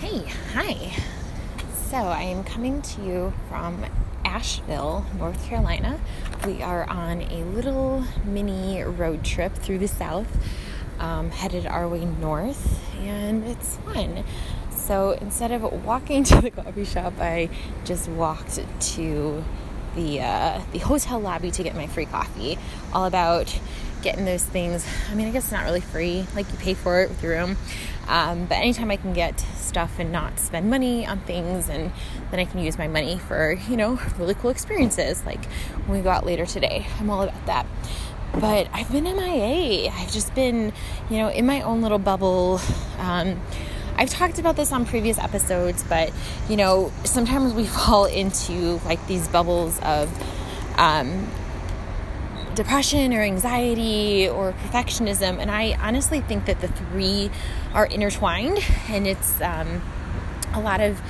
Hey, hi. So I am coming to you from Asheville, North Carolina. We are on a little mini road trip through the South, um, headed our way north, and it's fun. So instead of walking to the coffee shop, I just walked to the uh, the hotel lobby to get my free coffee. All about getting those things. I mean, I guess it's not really free; like you pay for it with your room. Um, but anytime I can get stuff and not spend money on things, and then I can use my money for, you know, really cool experiences, like when we go out later today. I'm all about that. But I've been MIA. I've just been, you know, in my own little bubble. Um, I've talked about this on previous episodes, but you know, sometimes we fall into like these bubbles of um, depression or anxiety or perfectionism. And I honestly think that the three are intertwined, and it's um, a lot of.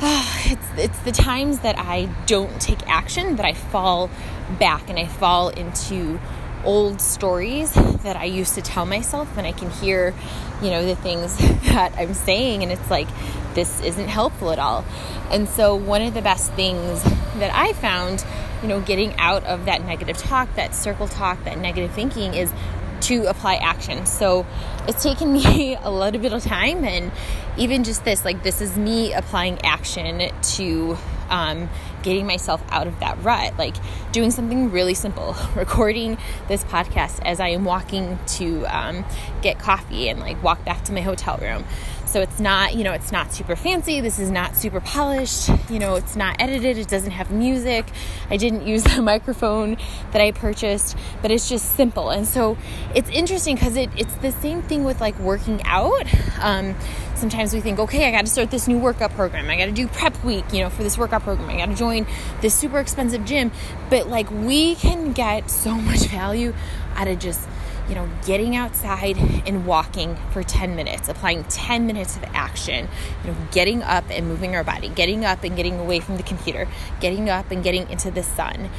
Uh, it's it's the times that I don't take action that I fall back and I fall into old stories that I used to tell myself and I can hear, you know, the things that I'm saying and it's like this isn't helpful at all. And so one of the best things that I found you know, getting out of that negative talk, that circle talk, that negative thinking is to apply action. So it's taken me a little bit of time, and even just this like, this is me applying action to um, getting myself out of that rut. Like doing something really simple, recording this podcast as I am walking to um, get coffee and like walk back to my hotel room. So it's not, you know, it's not super fancy. This is not super polished. You know, it's not edited. It doesn't have music. I didn't use the microphone that I purchased, but it's just simple. And so it's interesting because it, it's the same thing with like working out. Um, sometimes we think, okay, I got to start this new workout program. I got to do prep week, you know, for this workout program. I got to join this super expensive gym. But like we can get so much value out of just you know, getting outside and walking for 10 minutes, applying 10 minutes of action, you know, getting up and moving our body, getting up and getting away from the computer, getting up and getting into the sun.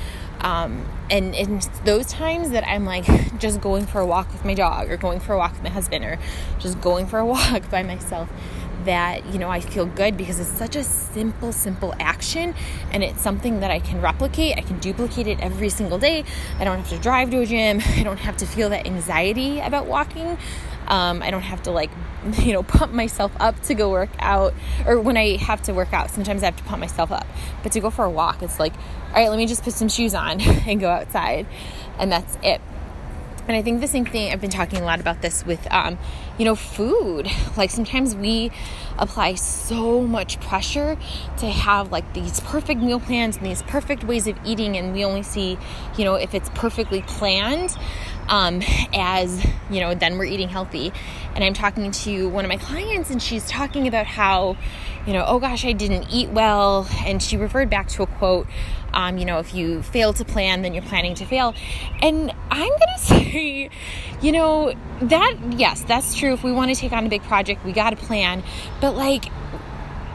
Um, and in those times that I'm like just going for a walk with my dog or going for a walk with my husband or just going for a walk by myself, that you know I feel good because it's such a simple simple action and it's something that I can replicate. I can duplicate it every single day. I don't have to drive to a gym. I don't have to feel that anxiety about walking. Um, I don't have to like you know pump myself up to go work out or when I have to work out sometimes I have to pump myself up. But to go for a walk it's like all right let me just put some shoes on and go outside and that's it and I think the same thing, I've been talking a lot about this with, um, you know, food. Like sometimes we apply so much pressure to have like these perfect meal plans and these perfect ways of eating, and we only see, you know, if it's perfectly planned um, as, you know, then we're eating healthy. And I'm talking to one of my clients, and she's talking about how, you know, oh gosh, I didn't eat well. And she referred back to a quote um, you know, if you fail to plan, then you're planning to fail. And I'm to say, you know, that, yes, that's true. If we want to take on a big project, we got to plan. But like,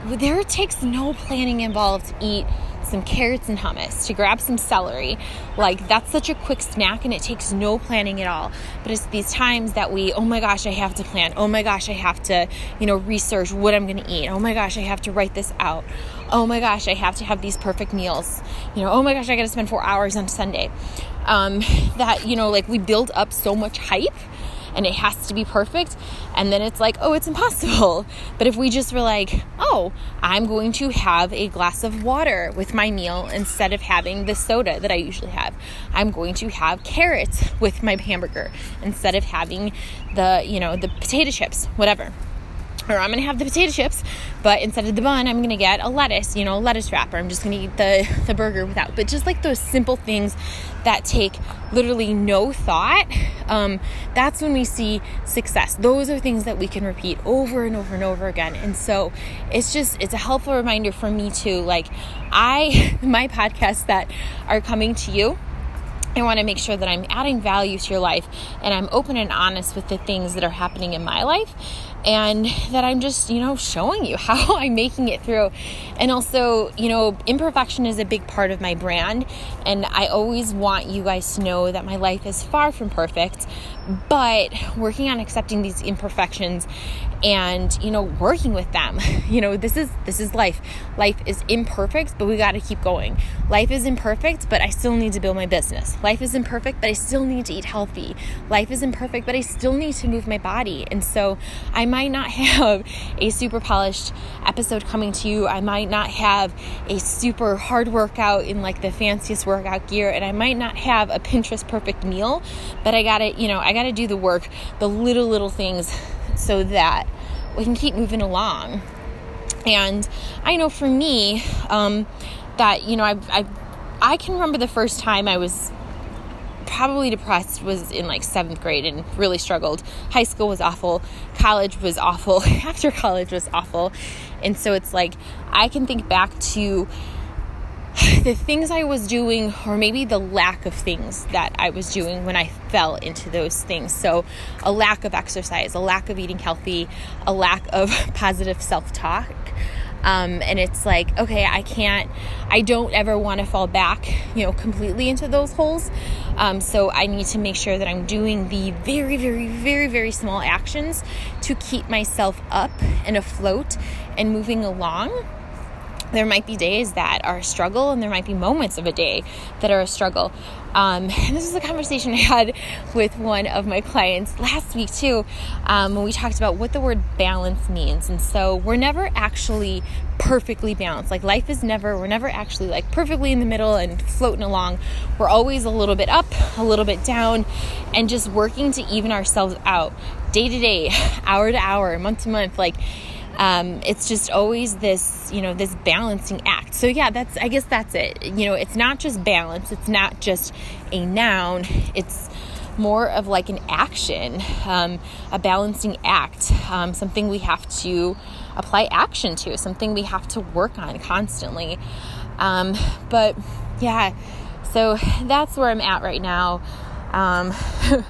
there takes no planning involved to eat some carrots and hummus, to grab some celery. Like that's such a quick snack and it takes no planning at all. But it's these times that we, oh my gosh, I have to plan. Oh my gosh, I have to, you know, research what I'm going to eat. Oh my gosh, I have to write this out. Oh my gosh, I have to have these perfect meals. You know, oh my gosh, I got to spend 4 hours on Sunday. Um, that, you know, like we build up so much hype and it has to be perfect. And then it's like, oh, it's impossible. But if we just were like, oh, I'm going to have a glass of water with my meal instead of having the soda that I usually have, I'm going to have carrots with my hamburger instead of having the, you know, the potato chips, whatever or I'm gonna have the potato chips, but instead of the bun, I'm gonna get a lettuce, you know, a lettuce wrapper. I'm just gonna eat the, the burger without. But just like those simple things that take literally no thought, um, that's when we see success. Those are things that we can repeat over and over and over again. And so it's just, it's a helpful reminder for me too. Like, I, my podcasts that are coming to you I want to make sure that I'm adding value to your life and I'm open and honest with the things that are happening in my life and that I'm just, you know, showing you how I'm making it through. And also, you know, imperfection is a big part of my brand. And I always want you guys to know that my life is far from perfect, but working on accepting these imperfections and you know working with them you know this is this is life life is imperfect but we got to keep going life is imperfect but i still need to build my business life is imperfect but i still need to eat healthy. Life is imperfect but i still need to move my body. And so i might not have a super polished episode coming to you. I might not have a super hard workout in like the fanciest workout gear and i might not have a pinterest perfect meal but i gotta you know i gotta do the work the little little things so that we can keep moving along. And I know for me, um, that, you know, I, I, I can remember the first time I was probably depressed was in like seventh grade and really struggled. High school was awful. College was awful. After college was awful. And so it's like, I can think back to the things I was doing, or maybe the lack of things that I was doing when I fell into those things. So, a lack of exercise, a lack of eating healthy, a lack of positive self talk. Um, and it's like, okay, I can't, I don't ever want to fall back, you know, completely into those holes. Um, so I need to make sure that I'm doing the very, very, very, very small actions to keep myself up and afloat and moving along there might be days that are a struggle and there might be moments of a day that are a struggle. Um, and this is a conversation i had with one of my clients last week too um, when we talked about what the word balance means. And so we're never actually perfectly balanced. Like life is never we're never actually like perfectly in the middle and floating along. We're always a little bit up a little bit down and just working to even ourselves out. Day to day hour to hour month to month like um, it's just always this you know this balancing act. So yeah that's i guess that's it. You know it's not just balance. It's not just a noun. It's more of like an action um, a balancing act um, something we have to apply action to something we have to work on constantly. Um, but yeah so that's where i'm at right now. Um,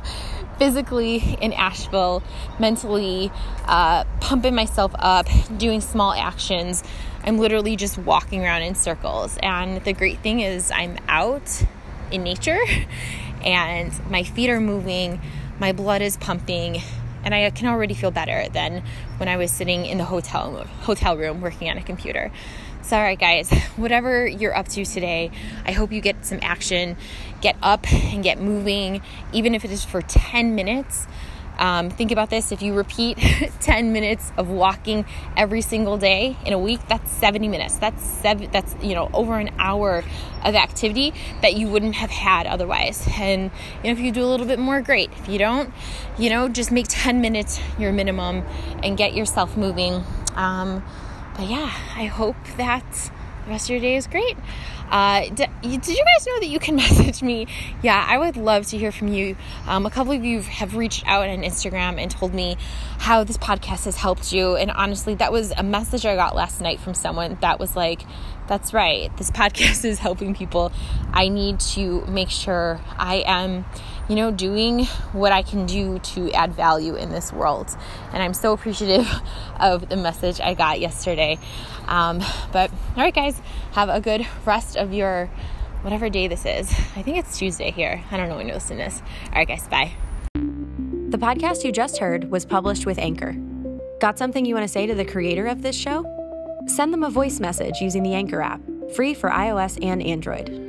physically in Asheville, mentally uh, pumping myself up, doing small actions. I'm literally just walking around in circles. And the great thing is, I'm out in nature and my feet are moving, my blood is pumping, and I can already feel better than when I was sitting in the hotel hotel room working on a computer. So, all right, guys, whatever you're up to today, I hope you get some action, get up and get moving, even if it is for 10 minutes. Um, think about this. If you repeat 10 minutes of walking every single day in a week that's 70 minutes. That's seven that's you know over an hour of activity that you wouldn't have had otherwise. And you know if you do a little bit more great. If you don't you know just make 10 minutes your minimum and get yourself moving. Um, but yeah, I hope that the rest of your day is great. Uh, did, did, you guys know that you can message me? Yeah, I would love to hear from you. Um, a couple of you have reached out on Instagram and told me how this podcast has helped you. And honestly, that was a message I got last night from someone that was like, that's right, this podcast is helping people. I need to make sure I am you know, doing what I can do to add value in this world. And I'm so appreciative of the message I got yesterday. Um, but all right, guys, have a good rest of your whatever day this is. I think it's Tuesday here. I don't know when you listen to this. All right, guys, bye. The podcast you just heard was published with Anchor. Got something you want to say to the creator of this show? Send them a voice message using the Anchor app, free for iOS and Android.